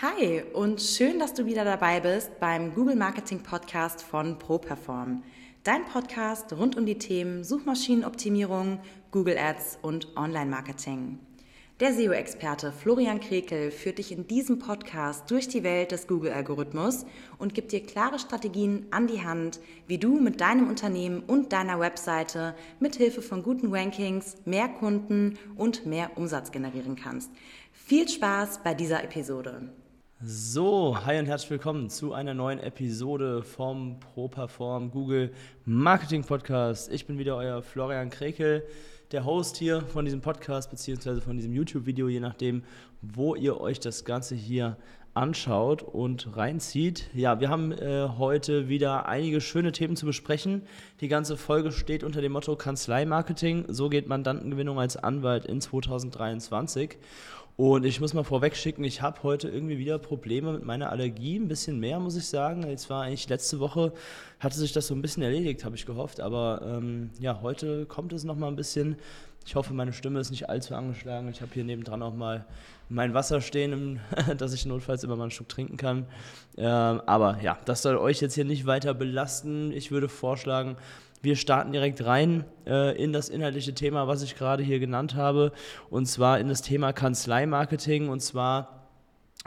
Hi und schön, dass du wieder dabei bist beim Google Marketing Podcast von ProPerform. Dein Podcast rund um die Themen Suchmaschinenoptimierung, Google Ads und Online-Marketing. Der SEO-Experte Florian Krekel führt dich in diesem Podcast durch die Welt des Google-Algorithmus und gibt dir klare Strategien an die Hand, wie du mit deinem Unternehmen und deiner Webseite mithilfe von guten Rankings mehr Kunden und mehr Umsatz generieren kannst. Viel Spaß bei dieser Episode. So, hi und herzlich willkommen zu einer neuen Episode vom ProPerform Google Marketing Podcast. Ich bin wieder euer Florian Krekel der Host hier von diesem Podcast beziehungsweise von diesem YouTube-Video, je nachdem, wo ihr euch das Ganze hier anschaut und reinzieht. Ja, wir haben äh, heute wieder einige schöne Themen zu besprechen. Die ganze Folge steht unter dem Motto Kanzlei-Marketing. So geht Mandantengewinnung als Anwalt in 2023. Und ich muss mal vorweg schicken, ich habe heute irgendwie wieder Probleme mit meiner Allergie, ein bisschen mehr, muss ich sagen. Jetzt war eigentlich letzte Woche, hatte sich das so ein bisschen erledigt, habe ich gehofft. Aber ähm, ja, heute kommt es nochmal ein bisschen. Ich hoffe, meine Stimme ist nicht allzu angeschlagen. Ich habe hier nebendran auch mal mein Wasser stehen, dass ich notfalls immer mal einen Schluck trinken kann. Ähm, aber ja, das soll euch jetzt hier nicht weiter belasten. Ich würde vorschlagen, wir starten direkt rein äh, in das inhaltliche Thema, was ich gerade hier genannt habe, und zwar in das Thema Kanzleimarketing. Und zwar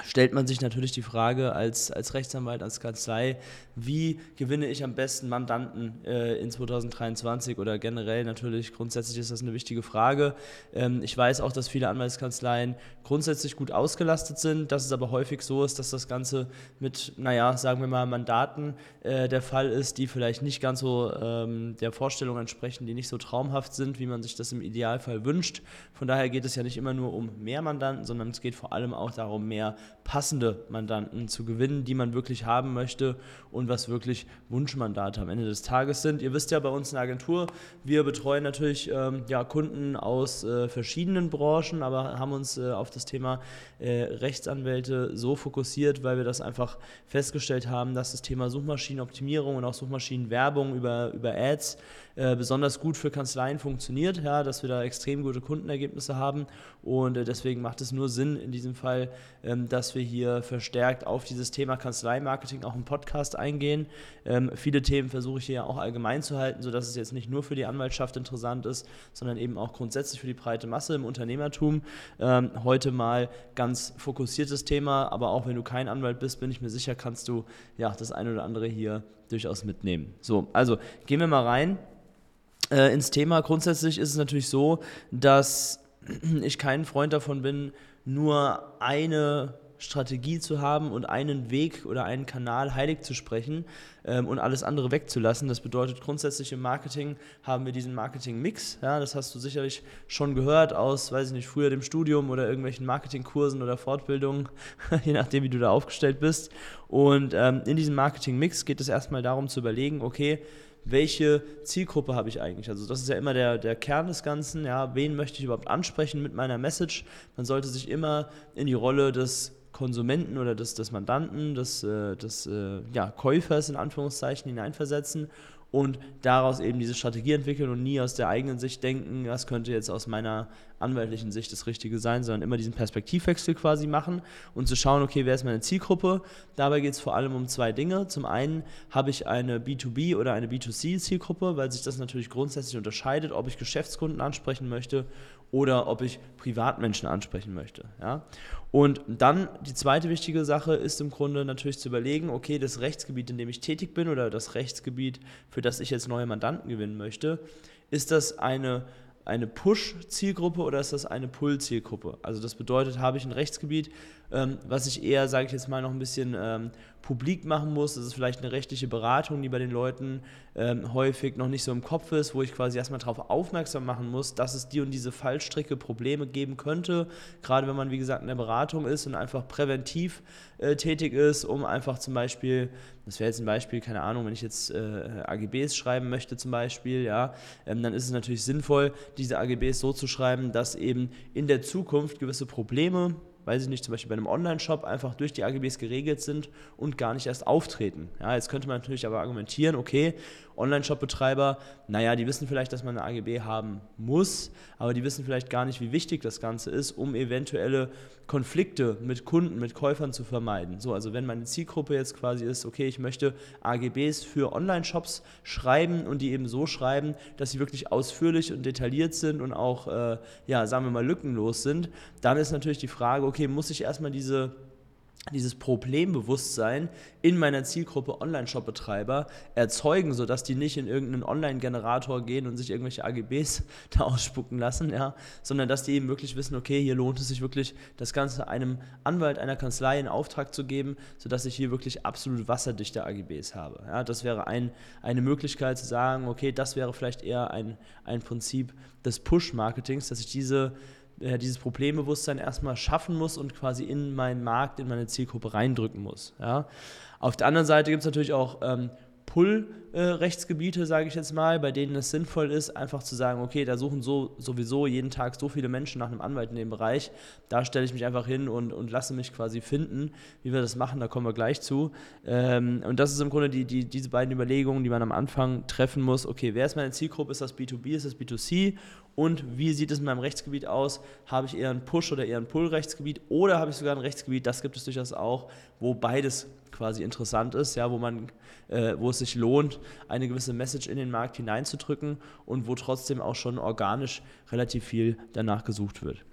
stellt man sich natürlich die Frage als, als Rechtsanwalt, als Kanzlei, wie gewinne ich am besten Mandanten äh, in 2023 oder generell natürlich, grundsätzlich ist das eine wichtige Frage. Ähm, ich weiß auch, dass viele Anwaltskanzleien grundsätzlich gut ausgelastet sind, dass es aber häufig so ist, dass das Ganze mit, naja, sagen wir mal, Mandaten äh, der Fall ist, die vielleicht nicht ganz so ähm, der Vorstellung entsprechen, die nicht so traumhaft sind, wie man sich das im Idealfall wünscht. Von daher geht es ja nicht immer nur um mehr Mandanten, sondern es geht vor allem auch darum, mehr passende Mandanten zu gewinnen, die man wirklich haben möchte und was wirklich Wunschmandate am Ende des Tages sind. Ihr wisst ja bei uns in der Agentur, wir betreuen natürlich ähm, ja, Kunden aus äh, verschiedenen Branchen, aber haben uns äh, auf das Thema äh, Rechtsanwälte so fokussiert, weil wir das einfach festgestellt haben, dass das Thema Suchmaschinenoptimierung und auch Suchmaschinenwerbung über, über Ads äh, besonders gut für Kanzleien funktioniert, ja, dass wir da extrem gute Kundenergebnisse haben und äh, deswegen macht es nur Sinn in diesem Fall, ähm, dass wir hier verstärkt auf dieses Thema Kanzleimarketing auch im Podcast eingehen. Ähm, viele Themen versuche ich hier auch allgemein zu halten, sodass es jetzt nicht nur für die Anwaltschaft interessant ist, sondern eben auch grundsätzlich für die breite Masse im Unternehmertum. Ähm, heute mal ganz fokussiertes Thema, aber auch wenn du kein Anwalt bist, bin ich mir sicher, kannst du ja das eine oder andere hier durchaus mitnehmen. So, also gehen wir mal rein äh, ins Thema. Grundsätzlich ist es natürlich so, dass ich kein Freund davon bin, nur eine Strategie zu haben und einen Weg oder einen Kanal heilig zu sprechen ähm, und alles andere wegzulassen. Das bedeutet grundsätzlich im Marketing haben wir diesen Marketing-Mix. Ja, das hast du sicherlich schon gehört aus, weiß ich nicht, früher dem Studium oder irgendwelchen Marketingkursen oder Fortbildungen, je nachdem, wie du da aufgestellt bist. Und ähm, in diesem Marketing-Mix geht es erstmal darum zu überlegen, okay, welche Zielgruppe habe ich eigentlich? Also das ist ja immer der, der Kern des Ganzen, ja, wen möchte ich überhaupt ansprechen mit meiner Message? Man sollte sich immer in die Rolle des Konsumenten oder des, des Mandanten, des, äh, des äh, ja, Käufers in Anführungszeichen hineinversetzen und daraus eben diese Strategie entwickeln und nie aus der eigenen Sicht denken, was könnte jetzt aus meiner anwaltlichen Sicht das Richtige sein, sondern immer diesen Perspektivwechsel quasi machen und zu schauen, okay, wer ist meine Zielgruppe? Dabei geht es vor allem um zwei Dinge. Zum einen habe ich eine B2B oder eine B2C-Zielgruppe, weil sich das natürlich grundsätzlich unterscheidet, ob ich Geschäftskunden ansprechen möchte oder ob ich Privatmenschen ansprechen möchte. Ja? Und dann die zweite wichtige Sache ist im Grunde natürlich zu überlegen, okay, das Rechtsgebiet, in dem ich tätig bin oder das Rechtsgebiet, für das ich jetzt neue Mandanten gewinnen möchte, ist das eine eine Push-Zielgruppe oder ist das eine Pull-Zielgruppe? Also das bedeutet, habe ich ein Rechtsgebiet, ähm, was ich eher, sage ich jetzt mal, noch ein bisschen ähm, publik machen muss. Das ist vielleicht eine rechtliche Beratung, die bei den Leuten ähm, häufig noch nicht so im Kopf ist, wo ich quasi erstmal darauf aufmerksam machen muss, dass es die und diese Fallstricke, Probleme geben könnte. Gerade wenn man, wie gesagt, in der Beratung ist und einfach präventiv äh, tätig ist, um einfach zum Beispiel, das wäre jetzt ein Beispiel, keine Ahnung, wenn ich jetzt äh, AGBs schreiben möchte zum Beispiel, ja, ähm, dann ist es natürlich sinnvoll, diese AGBs so zu schreiben, dass eben in der Zukunft gewisse Probleme weiß ich nicht, zum Beispiel bei einem Online-Shop einfach durch die AGBs geregelt sind und gar nicht erst auftreten. Ja, jetzt könnte man natürlich aber argumentieren, okay, Online-Shop-Betreiber, naja, die wissen vielleicht, dass man eine AGB haben muss, aber die wissen vielleicht gar nicht, wie wichtig das Ganze ist, um eventuelle Konflikte mit Kunden, mit Käufern zu vermeiden. So, also wenn meine Zielgruppe jetzt quasi ist, okay, ich möchte AGBs für Online-Shops schreiben und die eben so schreiben, dass sie wirklich ausführlich und detailliert sind und auch, äh, ja, sagen wir mal, lückenlos sind, dann ist natürlich die Frage, okay, muss ich erstmal diese dieses Problembewusstsein in meiner Zielgruppe Online-Shop-Betreiber erzeugen, sodass die nicht in irgendeinen Online-Generator gehen und sich irgendwelche AGBs da ausspucken lassen, ja, sondern dass die eben wirklich wissen, okay, hier lohnt es sich wirklich, das Ganze einem Anwalt, einer Kanzlei in Auftrag zu geben, sodass ich hier wirklich absolut wasserdichte AGBs habe. Ja, das wäre ein, eine Möglichkeit zu sagen, okay, das wäre vielleicht eher ein, ein Prinzip des Push-Marketings, dass ich diese äh, dieses Problembewusstsein erstmal schaffen muss und quasi in meinen Markt, in meine Zielgruppe reindrücken muss. Ja. Auf der anderen Seite gibt es natürlich auch ähm, Pull-Rechtsgebiete, sage ich jetzt mal, bei denen es sinnvoll ist, einfach zu sagen, okay, da suchen so, sowieso jeden Tag so viele Menschen nach einem Anwalt in dem Bereich, da stelle ich mich einfach hin und, und lasse mich quasi finden. Wie wir das machen, da kommen wir gleich zu. Ähm, und das ist im Grunde die, die, diese beiden Überlegungen, die man am Anfang treffen muss. Okay, wer ist meine Zielgruppe? Ist das B2B, ist das B2C? Und wie sieht es in meinem Rechtsgebiet aus? Habe ich eher ein Push- oder eher ein Pull-Rechtsgebiet? Oder habe ich sogar ein Rechtsgebiet, das gibt es durchaus auch, wo beides quasi interessant ist, ja, wo man, äh, wo es sich lohnt, eine gewisse Message in den Markt hineinzudrücken und wo trotzdem auch schon organisch relativ viel danach gesucht wird.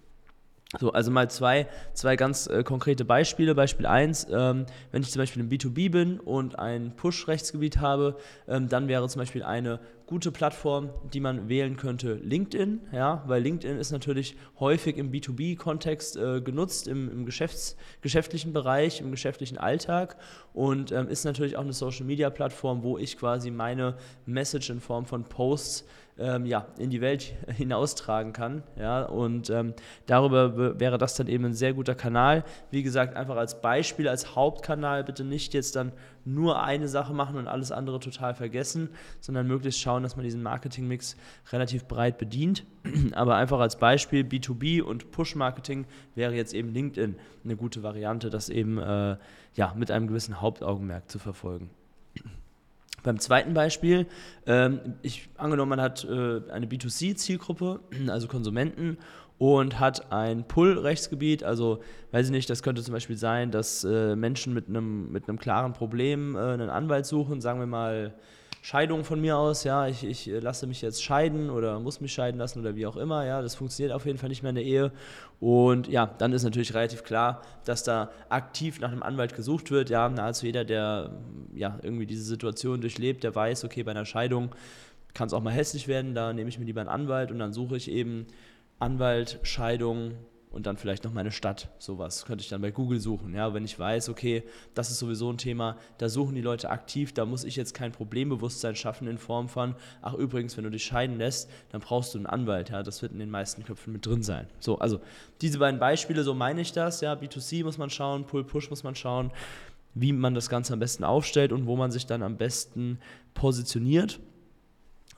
So, also mal zwei, zwei ganz äh, konkrete Beispiele. Beispiel 1, ähm, wenn ich zum Beispiel im B2B bin und ein Push-Rechtsgebiet habe, ähm, dann wäre zum Beispiel eine gute Plattform, die man wählen könnte, LinkedIn, ja, weil LinkedIn ist natürlich häufig im B2B-Kontext äh, genutzt, im, im Geschäfts-, geschäftlichen Bereich, im geschäftlichen Alltag und ähm, ist natürlich auch eine Social-Media-Plattform, wo ich quasi meine Message in Form von Posts ähm, ja, in die Welt hinaustragen kann. Ja, und ähm, darüber wäre das dann eben ein sehr guter Kanal. Wie gesagt, einfach als Beispiel, als Hauptkanal bitte nicht jetzt dann nur eine Sache machen und alles andere total vergessen, sondern möglichst schauen, dass man diesen Marketingmix relativ breit bedient. Aber einfach als Beispiel B2B und Push-Marketing wäre jetzt eben LinkedIn eine gute Variante, das eben äh, ja, mit einem gewissen Hauptaugenmerk zu verfolgen. Beim zweiten Beispiel, ähm, ich angenommen, man hat äh, eine B2C-Zielgruppe, also Konsumenten, und hat ein Pull-Rechtsgebiet. Also, weiß ich nicht, das könnte zum Beispiel sein, dass äh, Menschen mit einem, mit einem klaren Problem äh, einen Anwalt suchen, sagen wir mal Scheidung von mir aus, ja, ich, ich äh, lasse mich jetzt scheiden oder muss mich scheiden lassen oder wie auch immer, ja, das funktioniert auf jeden Fall nicht mehr in der Ehe. Und ja, dann ist natürlich relativ klar, dass da aktiv nach einem Anwalt gesucht wird. Ja, nahezu jeder, der ja irgendwie diese Situation durchlebt, der weiß, okay, bei einer Scheidung kann es auch mal hässlich werden, da nehme ich mir lieber einen Anwalt und dann suche ich eben Anwalt, Scheidung und dann vielleicht noch meine Stadt, sowas könnte ich dann bei Google suchen. Ja, wenn ich weiß, okay, das ist sowieso ein Thema, da suchen die Leute aktiv, da muss ich jetzt kein Problembewusstsein schaffen in Form von, ach übrigens, wenn du dich scheiden lässt, dann brauchst du einen Anwalt. Ja, das wird in den meisten Köpfen mit drin sein. So, also diese beiden Beispiele, so meine ich das. Ja, B2C muss man schauen, Pull-Push muss man schauen, wie man das Ganze am besten aufstellt und wo man sich dann am besten positioniert.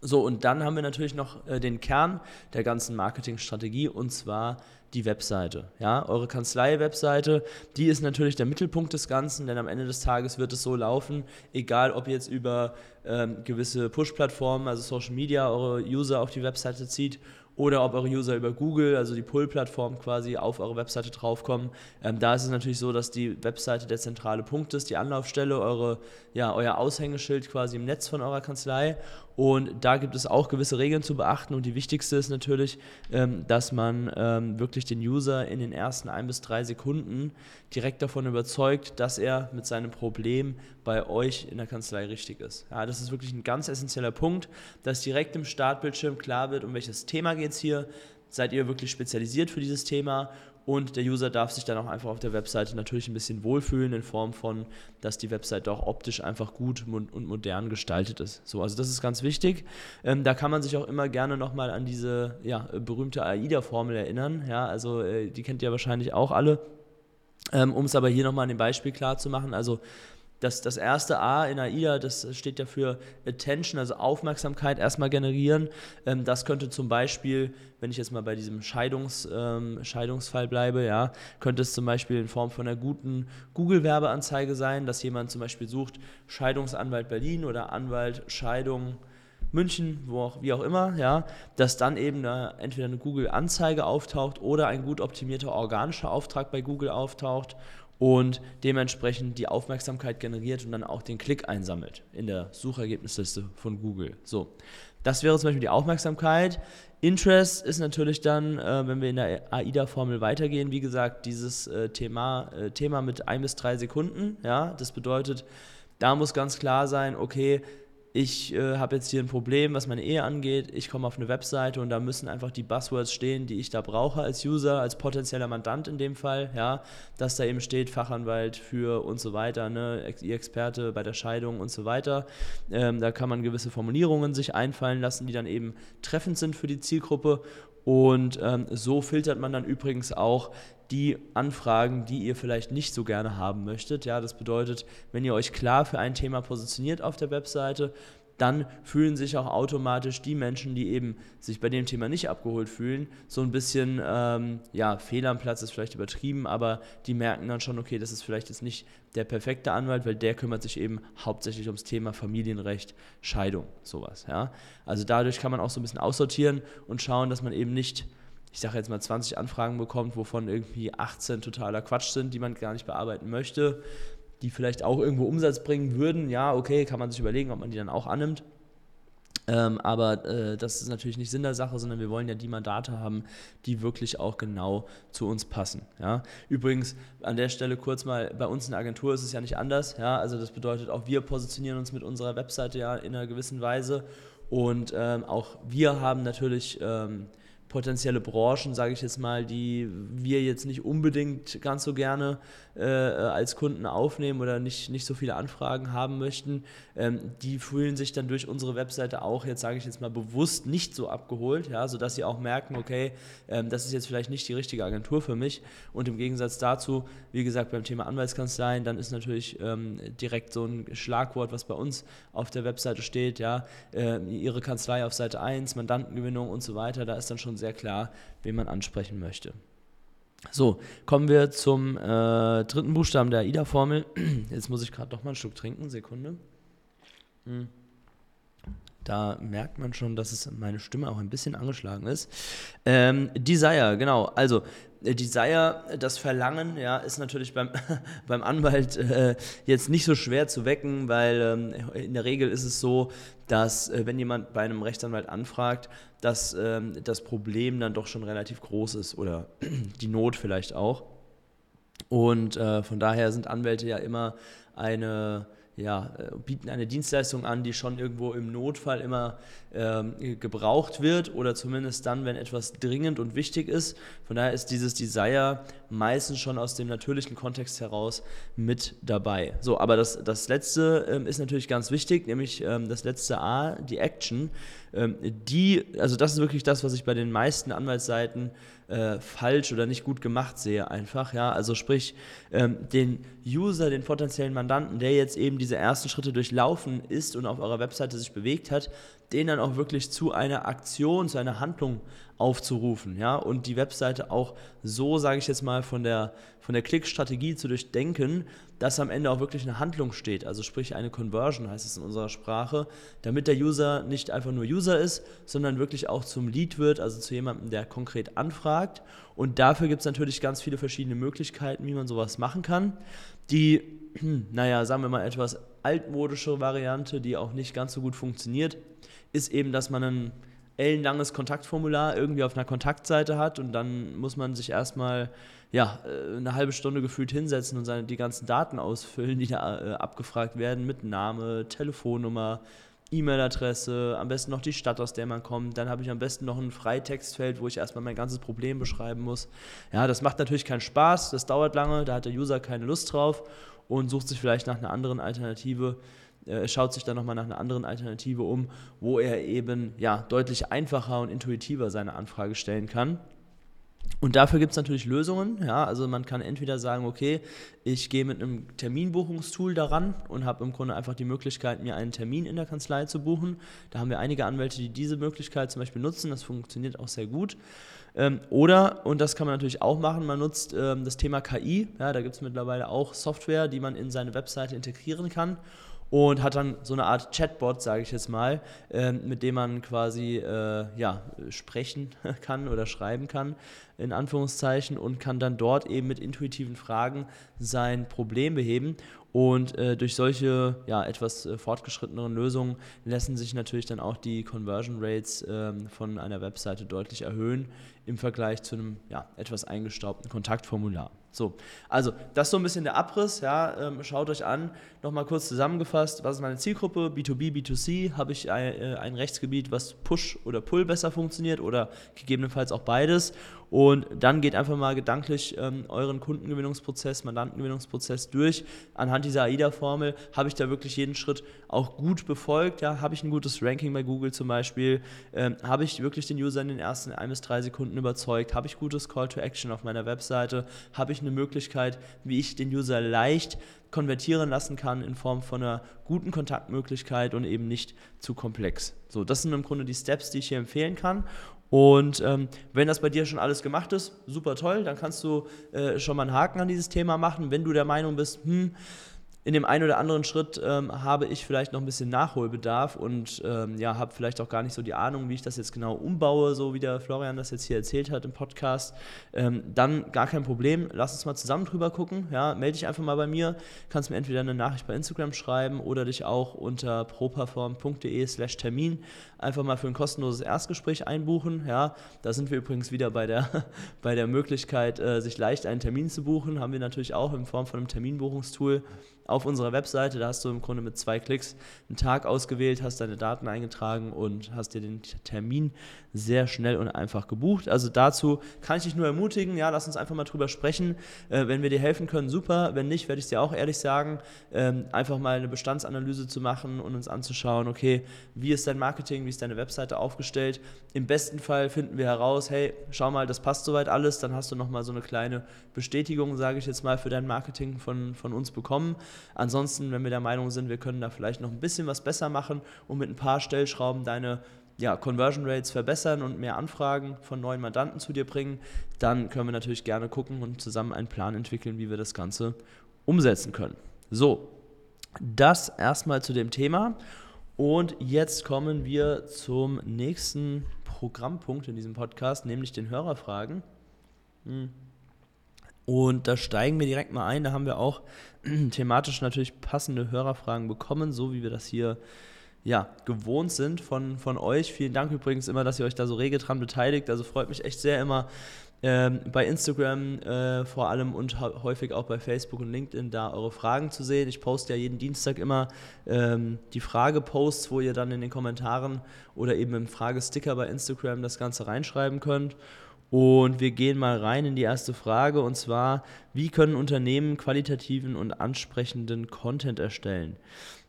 So, und dann haben wir natürlich noch äh, den Kern der ganzen Marketingstrategie und zwar die Webseite. Ja, eure Kanzlei-Webseite, die ist natürlich der Mittelpunkt des Ganzen, denn am Ende des Tages wird es so laufen, egal ob jetzt über ähm, gewisse Push-Plattformen, also Social Media, eure User auf die Webseite zieht oder ob eure User über Google, also die Pull-Plattform quasi auf eure Webseite draufkommen. Ähm, da ist es natürlich so, dass die Webseite der zentrale Punkt ist, die Anlaufstelle, eure, ja, euer Aushängeschild quasi im Netz von eurer Kanzlei. Und da gibt es auch gewisse Regeln zu beachten. Und die wichtigste ist natürlich, ähm, dass man ähm, wirklich den User in den ersten ein bis drei Sekunden direkt davon überzeugt, dass er mit seinem Problem bei euch in der Kanzlei richtig ist. Ja, das ist wirklich ein ganz essentieller Punkt, dass direkt im Startbildschirm klar wird, um welches Thema geht es hier. Seid ihr wirklich spezialisiert für dieses Thema und der User darf sich dann auch einfach auf der Webseite natürlich ein bisschen wohlfühlen in Form von, dass die Webseite auch optisch einfach gut und modern gestaltet ist. So, also das ist ganz wichtig. Ähm, da kann man sich auch immer gerne nochmal an diese ja, berühmte AIDA-Formel erinnern. Ja, also äh, die kennt ihr wahrscheinlich auch alle. Ähm, um es aber hier nochmal an dem Beispiel klar zu machen, also das, das erste A in AIDA, das steht ja für Attention, also Aufmerksamkeit erstmal generieren. Ähm, das könnte zum Beispiel, wenn ich jetzt mal bei diesem Scheidungs, ähm, Scheidungsfall bleibe, ja, könnte es zum Beispiel in Form von einer guten Google-Werbeanzeige sein, dass jemand zum Beispiel sucht Scheidungsanwalt Berlin oder Anwalt Scheidung München, wo auch, wie auch immer, ja, dass dann eben eine, entweder eine Google-Anzeige auftaucht oder ein gut optimierter organischer Auftrag bei Google auftaucht und dementsprechend die Aufmerksamkeit generiert und dann auch den Klick einsammelt in der Suchergebnisliste von Google. So, das wäre zum Beispiel die Aufmerksamkeit. Interest ist natürlich dann, äh, wenn wir in der AIDA-Formel weitergehen, wie gesagt, dieses äh, Thema, äh, Thema mit ein bis drei Sekunden. Ja, das bedeutet, da muss ganz klar sein, okay, ich äh, habe jetzt hier ein Problem, was meine Ehe angeht. Ich komme auf eine Webseite und da müssen einfach die Buzzwords stehen, die ich da brauche als User, als potenzieller Mandant in dem Fall, ja, dass da eben steht Fachanwalt für und so weiter, ne, ihr Experte bei der Scheidung und so weiter. Ähm, da kann man gewisse Formulierungen sich einfallen lassen, die dann eben treffend sind für die Zielgruppe und ähm, so filtert man dann übrigens auch die Anfragen, die ihr vielleicht nicht so gerne haben möchtet. Ja, das bedeutet, wenn ihr euch klar für ein Thema positioniert auf der Webseite, dann fühlen sich auch automatisch die Menschen, die eben sich bei dem Thema nicht abgeholt fühlen, so ein bisschen, ähm, ja, Fehl am Platz ist vielleicht übertrieben, aber die merken dann schon, okay, das ist vielleicht jetzt nicht der perfekte Anwalt, weil der kümmert sich eben hauptsächlich ums Thema Familienrecht, Scheidung, sowas, ja. Also dadurch kann man auch so ein bisschen aussortieren und schauen, dass man eben nicht ich sage jetzt mal 20 Anfragen bekommt, wovon irgendwie 18 totaler Quatsch sind, die man gar nicht bearbeiten möchte, die vielleicht auch irgendwo Umsatz bringen würden, ja, okay, kann man sich überlegen, ob man die dann auch annimmt. Ähm, aber äh, das ist natürlich nicht Sinn der Sache, sondern wir wollen ja die Mandate haben, die wirklich auch genau zu uns passen. Ja? Übrigens, an der Stelle kurz mal, bei uns in der Agentur ist es ja nicht anders. Ja? Also das bedeutet, auch wir positionieren uns mit unserer Webseite ja in einer gewissen Weise. Und ähm, auch wir haben natürlich ähm, potenzielle Branchen, sage ich jetzt mal, die wir jetzt nicht unbedingt ganz so gerne äh, als Kunden aufnehmen oder nicht, nicht so viele Anfragen haben möchten, ähm, die fühlen sich dann durch unsere Webseite auch, jetzt sage ich jetzt mal bewusst, nicht so abgeholt, ja, sodass sie auch merken, okay, ähm, das ist jetzt vielleicht nicht die richtige Agentur für mich. Und im Gegensatz dazu, wie gesagt, beim Thema Anwaltskanzleien, dann ist natürlich ähm, direkt so ein Schlagwort, was bei uns auf der Webseite steht, ja, äh, Ihre Kanzlei auf Seite 1, Mandantengewinnung und so weiter, da ist dann schon sehr klar, wen man ansprechen möchte. So, kommen wir zum äh, dritten Buchstaben der AIDA-Formel. Jetzt muss ich gerade doch mal einen Schluck trinken, Sekunde. Hm. Da merkt man schon, dass es meine Stimme auch ein bisschen angeschlagen ist. Ähm, Desire, genau. Also äh, Desire, das Verlangen, ja, ist natürlich beim, beim Anwalt äh, jetzt nicht so schwer zu wecken, weil ähm, in der Regel ist es so, dass äh, wenn jemand bei einem Rechtsanwalt anfragt, dass ähm, das Problem dann doch schon relativ groß ist oder die Not vielleicht auch. Und äh, von daher sind Anwälte ja immer eine ja, äh, bieten eine Dienstleistung an, die schon irgendwo im Notfall immer ähm, gebraucht wird oder zumindest dann, wenn etwas dringend und wichtig ist. Von daher ist dieses Desire meistens schon aus dem natürlichen Kontext heraus mit dabei. So, aber das, das letzte ähm, ist natürlich ganz wichtig, nämlich ähm, das letzte A, die Action. Ähm, die, also das ist wirklich das, was ich bei den meisten Anwaltsseiten äh, falsch oder nicht gut gemacht sehe einfach. Ja? Also sprich, ähm, den User, den potenziellen Mandanten, der jetzt eben diese ersten Schritte durchlaufen ist und auf eurer Webseite sich bewegt hat, den dann auch wirklich zu einer Aktion, zu einer Handlung aufzurufen, ja, und die Webseite auch so, sage ich jetzt mal, von der, von der Klickstrategie zu durchdenken, dass am Ende auch wirklich eine Handlung steht, also sprich eine Conversion heißt es in unserer Sprache, damit der User nicht einfach nur User ist, sondern wirklich auch zum Lead wird, also zu jemandem, der konkret anfragt. Und dafür gibt es natürlich ganz viele verschiedene Möglichkeiten, wie man sowas machen kann. Die, naja, sagen wir mal etwas altmodische Variante, die auch nicht ganz so gut funktioniert, ist eben, dass man ein ellenlanges Kontaktformular irgendwie auf einer Kontaktseite hat und dann muss man sich erstmal ja, äh, eine halbe Stunde gefühlt hinsetzen und seine, die ganzen Daten ausfüllen, die da äh, abgefragt werden mit Name, Telefonnummer, E-Mail-Adresse, am besten noch die Stadt, aus der man kommt. Dann habe ich am besten noch ein Freitextfeld, wo ich erstmal mein ganzes Problem beschreiben muss. Ja, das macht natürlich keinen Spaß, das dauert lange, da hat der User keine Lust drauf und sucht sich vielleicht nach einer anderen Alternative äh, schaut sich dann nochmal nach einer anderen Alternative um, wo er eben ja, deutlich einfacher und intuitiver seine Anfrage stellen kann. Und dafür gibt es natürlich Lösungen. Ja, also man kann entweder sagen, okay, ich gehe mit einem Terminbuchungstool daran und habe im Grunde einfach die Möglichkeit, mir einen Termin in der Kanzlei zu buchen. Da haben wir einige Anwälte, die diese Möglichkeit zum Beispiel nutzen. Das funktioniert auch sehr gut. Ähm, oder, und das kann man natürlich auch machen, man nutzt ähm, das Thema KI. Ja, da gibt es mittlerweile auch Software, die man in seine Webseite integrieren kann und hat dann so eine Art Chatbot, sage ich jetzt mal, äh, mit dem man quasi äh, ja, sprechen kann oder schreiben kann, in Anführungszeichen, und kann dann dort eben mit intuitiven Fragen sein Problem beheben. Und äh, durch solche ja, etwas äh, fortgeschritteneren Lösungen lassen sich natürlich dann auch die Conversion Rates ähm, von einer Webseite deutlich erhöhen im Vergleich zu einem ja, etwas eingestaubten Kontaktformular. So, also das ist so ein bisschen der Abriss. Ja, ähm, schaut euch an. Nochmal kurz zusammengefasst: Was ist meine Zielgruppe? B2B, B2C. Habe ich ein, äh, ein Rechtsgebiet, was Push oder Pull besser funktioniert oder gegebenenfalls auch beides? Und dann geht einfach mal gedanklich ähm, euren Kundengewinnungsprozess, Mandantengewinnungsprozess durch. Anhand dieser AIDA-Formel habe ich da wirklich jeden Schritt auch gut befolgt. Ja? Habe ich ein gutes Ranking bei Google zum Beispiel? Ähm, habe ich wirklich den User in den ersten ein bis drei Sekunden überzeugt? Habe ich gutes Call to Action auf meiner Webseite? Habe ich eine Möglichkeit, wie ich den User leicht konvertieren lassen kann in Form von einer guten Kontaktmöglichkeit und eben nicht zu komplex. So, das sind im Grunde die Steps, die ich hier empfehlen kann. Und ähm, wenn das bei dir schon alles gemacht ist, super toll, dann kannst du äh, schon mal einen Haken an dieses Thema machen. Wenn du der Meinung bist, hm, in dem einen oder anderen Schritt ähm, habe ich vielleicht noch ein bisschen Nachholbedarf und ähm, ja, habe vielleicht auch gar nicht so die Ahnung, wie ich das jetzt genau umbaue, so wie der Florian das jetzt hier erzählt hat im Podcast. Ähm, dann gar kein Problem, lass uns mal zusammen drüber gucken. Ja, melde dich einfach mal bei mir, kannst mir entweder eine Nachricht bei Instagram schreiben oder dich auch unter properform.de/slash Termin einfach mal für ein kostenloses Erstgespräch einbuchen. Ja, da sind wir übrigens wieder bei der, bei der Möglichkeit, äh, sich leicht einen Termin zu buchen. Haben wir natürlich auch in Form von einem Terminbuchungstool auf unserer Webseite. Da hast du im Grunde mit zwei Klicks einen Tag ausgewählt, hast deine Daten eingetragen und hast dir den Termin sehr schnell und einfach gebucht. Also dazu kann ich dich nur ermutigen, ja, lass uns einfach mal drüber sprechen. Äh, wenn wir dir helfen können, super. Wenn nicht, werde ich dir auch ehrlich sagen, ähm, einfach mal eine Bestandsanalyse zu machen und uns anzuschauen, okay, wie ist dein Marketing, wie ist deine Webseite aufgestellt. Im besten Fall finden wir heraus, hey, schau mal, das passt soweit alles, dann hast du nochmal so eine kleine Bestätigung, sage ich jetzt mal, für dein Marketing von, von uns bekommen. Ansonsten, wenn wir der Meinung sind, wir können da vielleicht noch ein bisschen was besser machen und mit ein paar Stellschrauben deine ja, Conversion Rates verbessern und mehr Anfragen von neuen Mandanten zu dir bringen, dann können wir natürlich gerne gucken und zusammen einen Plan entwickeln, wie wir das Ganze umsetzen können. So, das erstmal zu dem Thema. Und jetzt kommen wir zum nächsten Programmpunkt in diesem Podcast, nämlich den Hörerfragen. Hm. Und da steigen wir direkt mal ein. Da haben wir auch thematisch natürlich passende Hörerfragen bekommen, so wie wir das hier ja, gewohnt sind von, von euch. Vielen Dank übrigens immer, dass ihr euch da so rege dran beteiligt. Also freut mich echt sehr immer ähm, bei Instagram äh, vor allem und häufig auch bei Facebook und LinkedIn da eure Fragen zu sehen. Ich poste ja jeden Dienstag immer ähm, die Frageposts, wo ihr dann in den Kommentaren oder eben im Fragesticker bei Instagram das Ganze reinschreiben könnt. Und wir gehen mal rein in die erste Frage und zwar, wie können Unternehmen qualitativen und ansprechenden Content erstellen?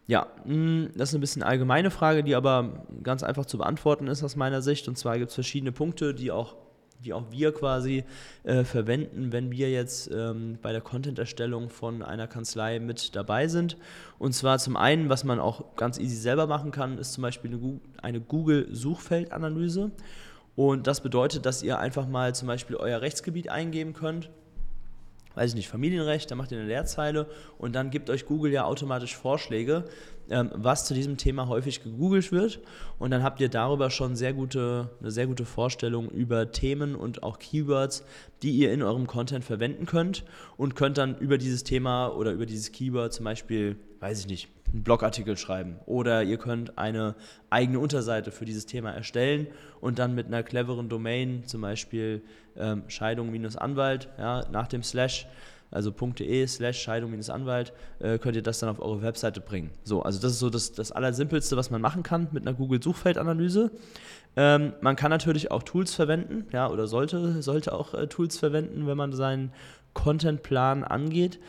Ja, mm, das ist ein bisschen eine allgemeine Frage, die aber ganz einfach zu beantworten ist aus meiner Sicht. Und zwar gibt es verschiedene Punkte, die auch, die auch wir quasi äh, verwenden, wenn wir jetzt ähm, bei der Content-Erstellung von einer Kanzlei mit dabei sind. Und zwar zum einen, was man auch ganz easy selber machen kann, ist zum Beispiel eine Google-Suchfeldanalyse. Und das bedeutet, dass ihr einfach mal zum Beispiel euer Rechtsgebiet eingeben könnt. Weiß ich nicht, Familienrecht, da macht ihr eine Leerzeile und dann gibt euch Google ja automatisch Vorschläge, ähm, was zu diesem Thema häufig gegoogelt wird. Und dann habt ihr darüber schon sehr gute, eine sehr gute Vorstellung über Themen und auch Keywords, die ihr in eurem Content verwenden könnt und könnt dann über dieses Thema oder über dieses Keyword zum Beispiel, weiß ich nicht, einen Blogartikel schreiben oder ihr könnt eine eigene Unterseite für dieses Thema erstellen und dann mit einer cleveren Domain, zum Beispiel ähm, Scheidung-Anwalt, ja, nach dem Slash, also .de slash Scheidung-Anwalt, äh, könnt ihr das dann auf eure Webseite bringen. So, also das ist so das, das Allersimpelste, was man machen kann mit einer Google-Suchfeldanalyse. Ähm, man kann natürlich auch Tools verwenden, ja, oder sollte, sollte auch äh, Tools verwenden, wenn man seinen Contentplan angeht.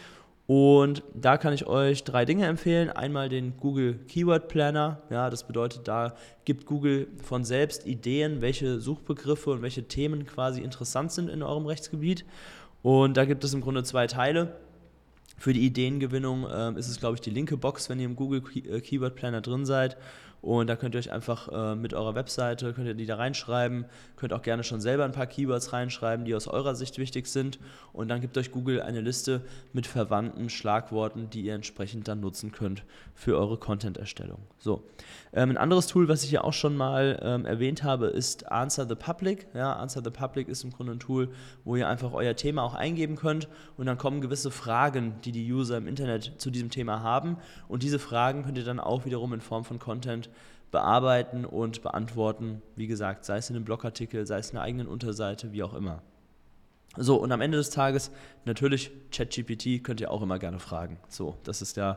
Und da kann ich euch drei Dinge empfehlen. Einmal den Google Keyword Planner. Ja, das bedeutet, da gibt Google von selbst Ideen, welche Suchbegriffe und welche Themen quasi interessant sind in eurem Rechtsgebiet. Und da gibt es im Grunde zwei Teile. Für die Ideengewinnung äh, ist es, glaube ich, die linke Box, wenn ihr im Google äh, Keyword Planner drin seid. Und da könnt ihr euch einfach äh, mit eurer Webseite, könnt ihr die da reinschreiben, könnt auch gerne schon selber ein paar Keywords reinschreiben, die aus eurer Sicht wichtig sind. Und dann gibt euch Google eine Liste mit verwandten Schlagworten, die ihr entsprechend dann nutzen könnt für eure Content-Erstellung. So. Ähm, ein anderes Tool, was ich hier auch schon mal ähm, erwähnt habe, ist Answer the Public. Ja, Answer the Public ist im Grunde ein Tool, wo ihr einfach euer Thema auch eingeben könnt und dann kommen gewisse Fragen, die die User im Internet zu diesem Thema haben. Und diese Fragen könnt ihr dann auch wiederum in Form von Content bearbeiten und beantworten. Wie gesagt, sei es in einem Blogartikel, sei es in einer eigenen Unterseite, wie auch immer. So, und am Ende des Tages natürlich ChatGPT könnt ihr auch immer gerne fragen. So, das ist ja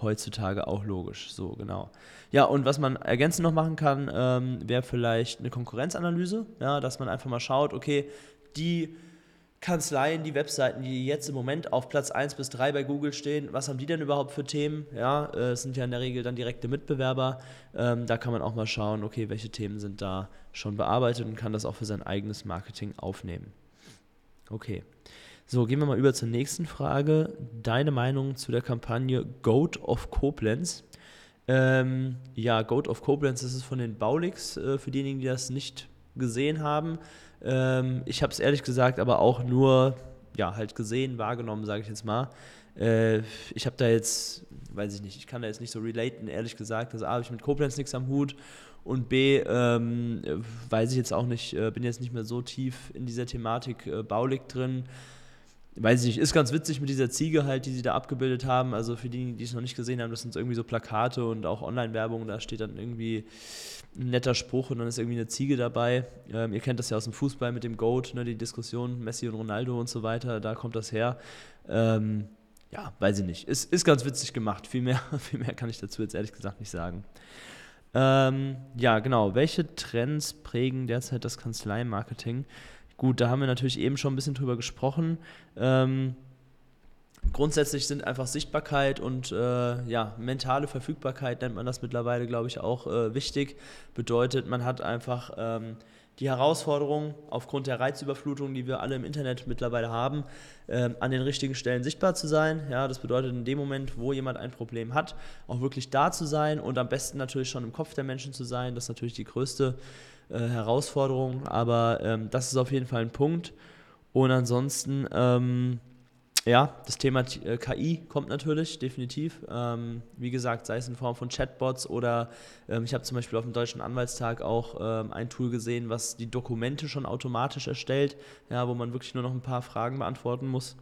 heutzutage auch logisch. So, genau. Ja, und was man ergänzend noch machen kann, ähm, wäre vielleicht eine Konkurrenzanalyse, ja, dass man einfach mal schaut, okay, die Kanzleien, die Webseiten, die jetzt im Moment auf Platz 1 bis 3 bei Google stehen, was haben die denn überhaupt für Themen? Ja, äh, es sind ja in der Regel dann direkte Mitbewerber. Ähm, da kann man auch mal schauen, okay, welche Themen sind da schon bearbeitet und kann das auch für sein eigenes Marketing aufnehmen. Okay. So, gehen wir mal über zur nächsten Frage. Deine Meinung zu der Kampagne Goat of Koblenz? Ähm, ja, Goat of Koblenz, das ist von den Baulix, äh, für diejenigen, die das nicht gesehen haben. Ähm, ich habe es ehrlich gesagt aber auch nur, ja, halt gesehen, wahrgenommen, sage ich jetzt mal. Äh, ich habe da jetzt, weiß ich nicht, ich kann da jetzt nicht so relaten, ehrlich gesagt. Also A, habe ich mit Koblenz nichts am Hut und B, ähm, weiß ich jetzt auch nicht, äh, bin jetzt nicht mehr so tief in dieser Thematik äh, baulig drin weiß ich nicht, ist ganz witzig mit dieser Ziege halt, die sie da abgebildet haben. Also für die, die es noch nicht gesehen haben, das sind irgendwie so Plakate und auch Online-Werbung, da steht dann irgendwie ein netter Spruch und dann ist irgendwie eine Ziege dabei. Ähm, ihr kennt das ja aus dem Fußball mit dem Goat, ne, die Diskussion Messi und Ronaldo und so weiter, da kommt das her. Ähm, ja, weiß ich nicht. Ist, ist ganz witzig gemacht. Viel mehr, viel mehr kann ich dazu jetzt ehrlich gesagt nicht sagen. Ähm, ja, genau. Welche Trends prägen derzeit das Kanzleimarketing? Gut, da haben wir natürlich eben schon ein bisschen drüber gesprochen. Ähm, grundsätzlich sind einfach Sichtbarkeit und äh, ja, mentale Verfügbarkeit, nennt man das mittlerweile, glaube ich, auch äh, wichtig. Bedeutet, man hat einfach ähm, die Herausforderung, aufgrund der Reizüberflutung, die wir alle im Internet mittlerweile haben, äh, an den richtigen Stellen sichtbar zu sein. Ja, das bedeutet in dem Moment, wo jemand ein Problem hat, auch wirklich da zu sein und am besten natürlich schon im Kopf der Menschen zu sein. Das ist natürlich die größte äh, Herausforderung, aber ähm, das ist auf jeden Fall ein Punkt. Und ansonsten, ähm, ja, das Thema äh, KI kommt natürlich, definitiv. Ähm, wie gesagt, sei es in Form von Chatbots oder ähm, ich habe zum Beispiel auf dem Deutschen Anwaltstag auch ähm, ein Tool gesehen, was die Dokumente schon automatisch erstellt, ja, wo man wirklich nur noch ein paar Fragen beantworten muss.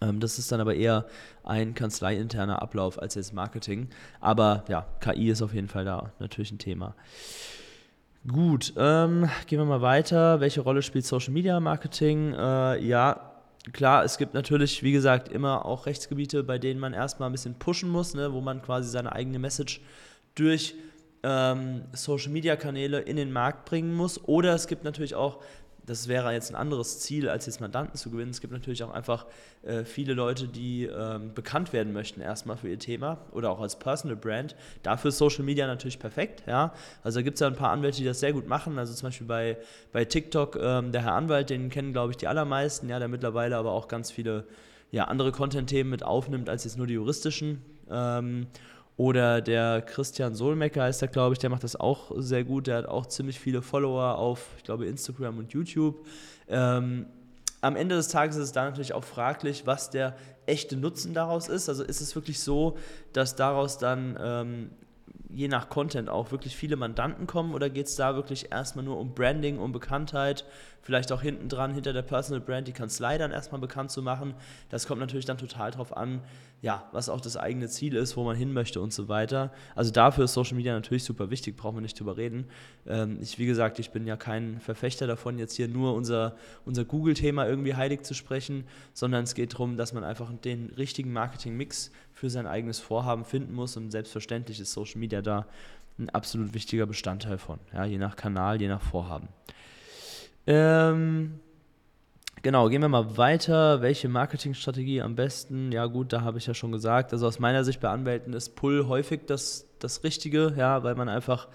Ähm, das ist dann aber eher ein kanzleiinterner Ablauf als jetzt Marketing. Aber ja, KI ist auf jeden Fall da natürlich ein Thema. Gut, ähm, gehen wir mal weiter. Welche Rolle spielt Social Media Marketing? Äh, ja, klar, es gibt natürlich, wie gesagt, immer auch Rechtsgebiete, bei denen man erstmal ein bisschen pushen muss, ne, wo man quasi seine eigene Message durch ähm, Social Media Kanäle in den Markt bringen muss. Oder es gibt natürlich auch das wäre jetzt ein anderes Ziel, als jetzt Mandanten zu gewinnen. Es gibt natürlich auch einfach äh, viele Leute, die ähm, bekannt werden möchten, erstmal für ihr Thema oder auch als Personal Brand. Dafür ist Social Media natürlich perfekt. Ja? Also da gibt es ja ein paar Anwälte, die das sehr gut machen. Also zum Beispiel bei, bei TikTok, ähm, der Herr Anwalt, den kennen, glaube ich, die allermeisten, ja, der mittlerweile aber auch ganz viele ja, andere Content-Themen mit aufnimmt, als jetzt nur die juristischen. Ähm, oder der Christian Solmecke heißt er, glaube ich, der macht das auch sehr gut. Der hat auch ziemlich viele Follower auf, ich glaube, Instagram und YouTube. Ähm, am Ende des Tages ist es da natürlich auch fraglich, was der echte Nutzen daraus ist. Also ist es wirklich so, dass daraus dann ähm, je nach Content auch wirklich viele Mandanten kommen oder geht es da wirklich erstmal nur um Branding, um Bekanntheit, vielleicht auch hinten dran, hinter der Personal Brand, die Kanzlei dann erstmal bekannt zu machen. Das kommt natürlich dann total drauf an, ja, was auch das eigene Ziel ist, wo man hin möchte und so weiter. Also dafür ist Social Media natürlich super wichtig, brauchen wir nicht drüber reden. Ähm, ich, wie gesagt, ich bin ja kein Verfechter davon, jetzt hier nur unser, unser Google-Thema irgendwie heilig zu sprechen, sondern es geht darum, dass man einfach den richtigen Marketing-Mix für sein eigenes Vorhaben finden muss und selbstverständlich ist Social Media da ein absolut wichtiger Bestandteil von, ja, je nach Kanal, je nach Vorhaben. Ähm, Genau, gehen wir mal weiter. Welche Marketingstrategie am besten? Ja, gut, da habe ich ja schon gesagt. Also aus meiner Sicht bei Anwälten ist Pull häufig das, das Richtige, ja, weil man einfach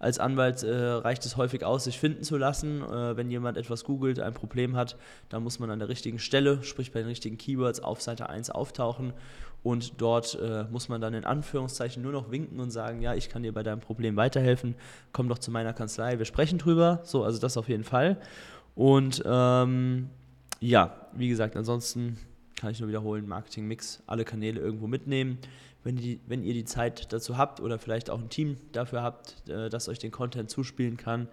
als Anwalt äh, reicht es häufig aus, sich finden zu lassen. Äh, wenn jemand etwas googelt, ein Problem hat, dann muss man an der richtigen Stelle, sprich bei den richtigen Keywords, auf Seite 1 auftauchen. Und dort äh, muss man dann in Anführungszeichen nur noch winken und sagen, ja, ich kann dir bei deinem Problem weiterhelfen, komm doch zu meiner Kanzlei, wir sprechen drüber. So, also das auf jeden Fall. Und ähm, ja, wie gesagt, ansonsten kann ich nur wiederholen, Marketing-Mix, alle Kanäle irgendwo mitnehmen. Wenn, die, wenn ihr die Zeit dazu habt oder vielleicht auch ein Team dafür habt, äh, das euch den Content zuspielen kann,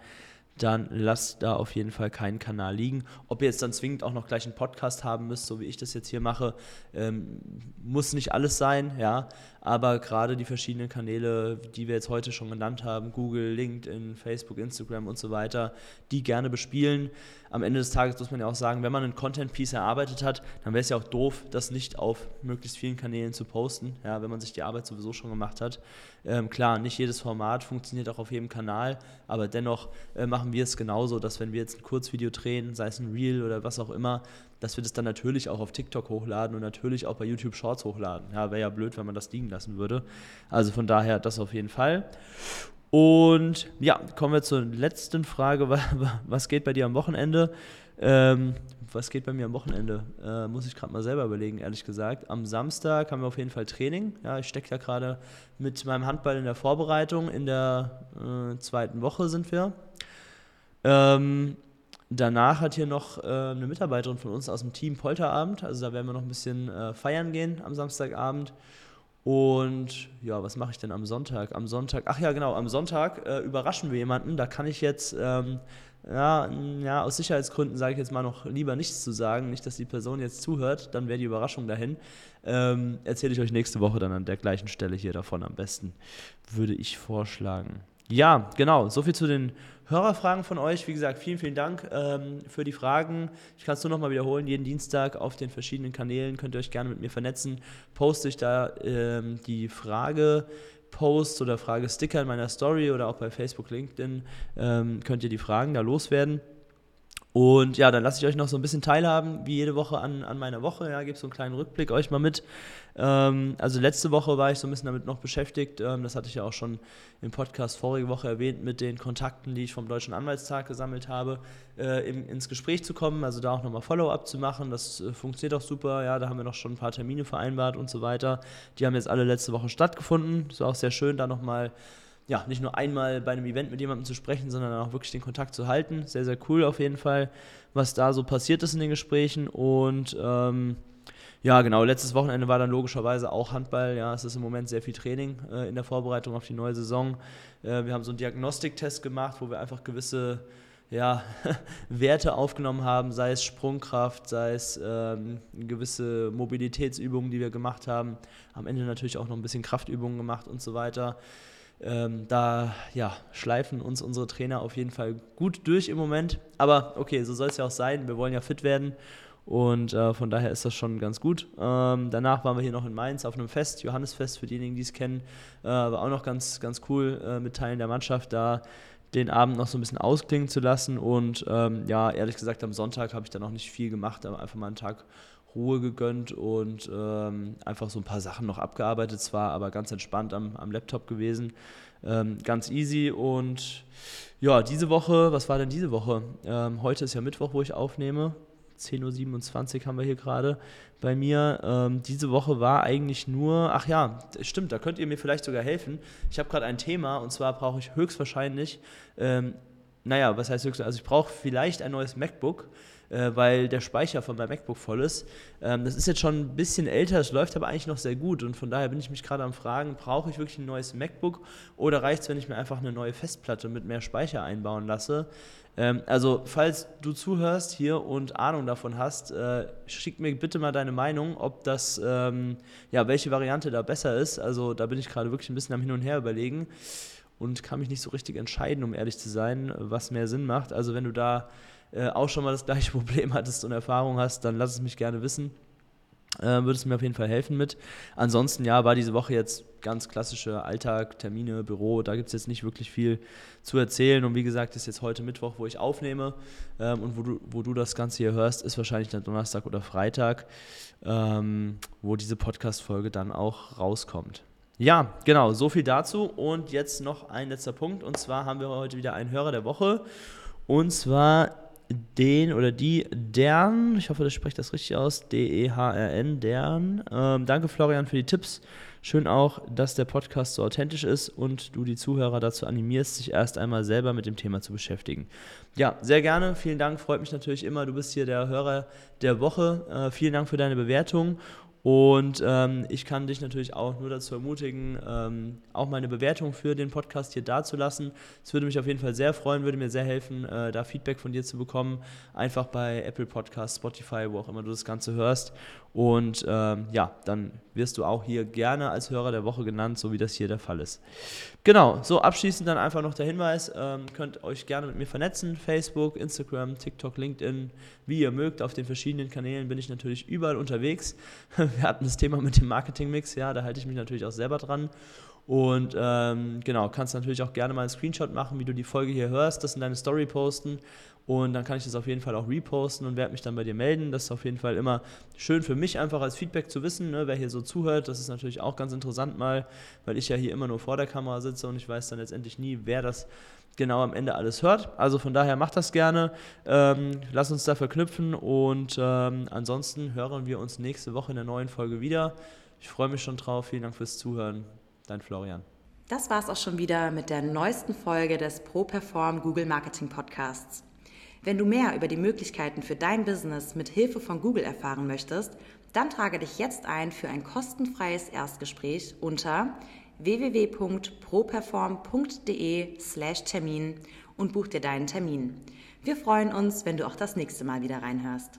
dann lasst da auf jeden Fall keinen Kanal liegen. Ob ihr jetzt dann zwingend auch noch gleich einen Podcast haben müsst, so wie ich das jetzt hier mache, ähm, muss nicht alles sein, ja. Aber gerade die verschiedenen Kanäle, die wir jetzt heute schon genannt haben, Google, LinkedIn, Facebook, Instagram und so weiter, die gerne bespielen. Am Ende des Tages muss man ja auch sagen, wenn man einen Content-Piece erarbeitet hat, dann wäre es ja auch doof, das nicht auf möglichst vielen Kanälen zu posten, ja, wenn man sich die Arbeit sowieso schon gemacht hat. Ähm, klar, nicht jedes Format funktioniert auch auf jedem Kanal, aber dennoch äh, machen wir es genauso, dass wenn wir jetzt ein Kurzvideo drehen, sei es ein Reel oder was auch immer, dass wir das dann natürlich auch auf TikTok hochladen und natürlich auch bei YouTube Shorts hochladen. Ja, wäre ja blöd, wenn man das liegen lassen würde. Also von daher das auf jeden Fall. Und ja, kommen wir zur letzten Frage. Was geht bei dir am Wochenende? Ähm, was geht bei mir am Wochenende? Äh, muss ich gerade mal selber überlegen, ehrlich gesagt. Am Samstag haben wir auf jeden Fall Training. Ja, ich stecke ja gerade mit meinem Handball in der Vorbereitung. In der äh, zweiten Woche sind wir. Ähm, Danach hat hier noch äh, eine Mitarbeiterin von uns aus dem Team Polterabend. Also da werden wir noch ein bisschen äh, feiern gehen am Samstagabend. Und ja, was mache ich denn am Sonntag? Am Sonntag, ach ja, genau, am Sonntag äh, überraschen wir jemanden. Da kann ich jetzt, ähm, ja, ja, aus Sicherheitsgründen sage ich jetzt mal noch lieber nichts zu sagen. Nicht, dass die Person jetzt zuhört, dann wäre die Überraschung dahin. Ähm, Erzähle ich euch nächste Woche dann an der gleichen Stelle hier davon am besten, würde ich vorschlagen. Ja, genau, so viel zu den Hörerfragen von euch. Wie gesagt, vielen, vielen Dank ähm, für die Fragen. Ich kann es nur noch mal wiederholen. Jeden Dienstag auf den verschiedenen Kanälen könnt ihr euch gerne mit mir vernetzen. Poste ich da ähm, die Frage. Post oder Frage-Sticker in meiner Story oder auch bei Facebook, LinkedIn ähm, könnt ihr die Fragen da loswerden. Und ja, dann lasse ich euch noch so ein bisschen teilhaben, wie jede Woche an, an meiner Woche. Ja, gebe so einen kleinen Rückblick euch mal mit. Ähm, also letzte Woche war ich so ein bisschen damit noch beschäftigt. Ähm, das hatte ich ja auch schon im Podcast vorige Woche erwähnt, mit den Kontakten, die ich vom Deutschen Anwaltstag gesammelt habe, äh, im, ins Gespräch zu kommen. Also da auch nochmal Follow-up zu machen. Das äh, funktioniert auch super. Ja, da haben wir noch schon ein paar Termine vereinbart und so weiter. Die haben jetzt alle letzte Woche stattgefunden. Es war auch sehr schön, da nochmal ja, nicht nur einmal bei einem Event mit jemandem zu sprechen, sondern auch wirklich den Kontakt zu halten. Sehr, sehr cool auf jeden Fall, was da so passiert ist in den Gesprächen. Und ähm, ja, genau, letztes Wochenende war dann logischerweise auch Handball. Ja, es ist im Moment sehr viel Training äh, in der Vorbereitung auf die neue Saison. Äh, wir haben so einen Diagnostiktest gemacht, wo wir einfach gewisse ja, Werte aufgenommen haben, sei es Sprungkraft, sei es ähm, gewisse Mobilitätsübungen, die wir gemacht haben. Am Ende natürlich auch noch ein bisschen Kraftübungen gemacht und so weiter. Ähm, da ja, schleifen uns unsere Trainer auf jeden Fall gut durch im Moment. Aber okay, so soll es ja auch sein. Wir wollen ja fit werden. Und äh, von daher ist das schon ganz gut. Ähm, danach waren wir hier noch in Mainz auf einem Fest, Johannesfest für diejenigen, die es kennen. Äh, war auch noch ganz, ganz cool äh, mit Teilen der Mannschaft da den Abend noch so ein bisschen ausklingen zu lassen. Und ähm, ja, ehrlich gesagt, am Sonntag habe ich da noch nicht viel gemacht, aber einfach mal einen Tag Ruhe gegönnt und ähm, einfach so ein paar Sachen noch abgearbeitet zwar, aber ganz entspannt am, am Laptop gewesen. Ähm, ganz easy und ja, diese Woche, was war denn diese Woche? Ähm, heute ist ja Mittwoch, wo ich aufnehme. 10.27 Uhr haben wir hier gerade bei mir. Ähm, diese Woche war eigentlich nur, ach ja, stimmt, da könnt ihr mir vielleicht sogar helfen. Ich habe gerade ein Thema und zwar brauche ich höchstwahrscheinlich, ähm, naja, was heißt höchstwahrscheinlich, also ich brauche vielleicht ein neues MacBook äh, weil der Speicher von meinem MacBook voll ist. Ähm, das ist jetzt schon ein bisschen älter, es läuft aber eigentlich noch sehr gut und von daher bin ich mich gerade am Fragen, brauche ich wirklich ein neues MacBook oder reicht es, wenn ich mir einfach eine neue Festplatte mit mehr Speicher einbauen lasse? Ähm, also, falls du zuhörst hier und Ahnung davon hast, äh, schick mir bitte mal deine Meinung, ob das, ähm, ja, welche Variante da besser ist. Also, da bin ich gerade wirklich ein bisschen am Hin und Her überlegen und kann mich nicht so richtig entscheiden, um ehrlich zu sein, was mehr Sinn macht. Also, wenn du da äh, auch schon mal das gleiche Problem hattest und Erfahrung hast, dann lass es mich gerne wissen. äh, würde es mir auf jeden Fall helfen mit. Ansonsten, ja, war diese Woche jetzt ganz klassische Alltag, Termine, Büro, da gibt es jetzt nicht wirklich viel zu erzählen. Und wie gesagt, ist jetzt heute Mittwoch, wo ich aufnehme ähm, und wo du, wo du das Ganze hier hörst, ist wahrscheinlich der Donnerstag oder Freitag, ähm, wo diese Podcast-Folge dann auch rauskommt. Ja, genau, so viel dazu. Und jetzt noch ein letzter Punkt. Und zwar haben wir heute wieder einen Hörer der Woche. Und zwar den oder die Dern, ich hoffe, das spricht das richtig aus, D-E-H-R-N, Dern. Ähm, danke Florian für die Tipps. Schön auch, dass der Podcast so authentisch ist und du die Zuhörer dazu animierst, sich erst einmal selber mit dem Thema zu beschäftigen. Ja, sehr gerne. Vielen Dank. Freut mich natürlich immer. Du bist hier der Hörer der Woche. Äh, vielen Dank für deine Bewertung und ähm, ich kann dich natürlich auch nur dazu ermutigen, ähm, auch meine Bewertung für den Podcast hier dazulassen. Es würde mich auf jeden Fall sehr freuen, würde mir sehr helfen, äh, da Feedback von dir zu bekommen. Einfach bei Apple Podcasts, Spotify, wo auch immer du das Ganze hörst. Und ähm, ja, dann wirst du auch hier gerne als Hörer der Woche genannt, so wie das hier der Fall ist. Genau, so abschließend dann einfach noch der Hinweis, ähm, könnt euch gerne mit mir vernetzen, Facebook, Instagram, TikTok, LinkedIn, wie ihr mögt. Auf den verschiedenen Kanälen bin ich natürlich überall unterwegs. Wir hatten das Thema mit dem Marketingmix, ja, da halte ich mich natürlich auch selber dran. Und ähm, genau, kannst natürlich auch gerne mal einen Screenshot machen, wie du die Folge hier hörst, das in deine Story posten. Und dann kann ich das auf jeden Fall auch reposten und werde mich dann bei dir melden. Das ist auf jeden Fall immer schön für mich, einfach als Feedback zu wissen, ne, wer hier so zuhört. Das ist natürlich auch ganz interessant mal, weil ich ja hier immer nur vor der Kamera sitze und ich weiß dann letztendlich nie, wer das genau am Ende alles hört. Also von daher macht das gerne. Ähm, lass uns da verknüpfen und ähm, ansonsten hören wir uns nächste Woche in der neuen Folge wieder. Ich freue mich schon drauf. Vielen Dank fürs Zuhören. Dein Florian. Das war es auch schon wieder mit der neuesten Folge des ProPerform Google Marketing Podcasts. Wenn du mehr über die Möglichkeiten für dein Business mit Hilfe von Google erfahren möchtest, dann trage dich jetzt ein für ein kostenfreies Erstgespräch unter www.properform.de/termin und buch dir deinen Termin. Wir freuen uns, wenn du auch das nächste Mal wieder reinhörst.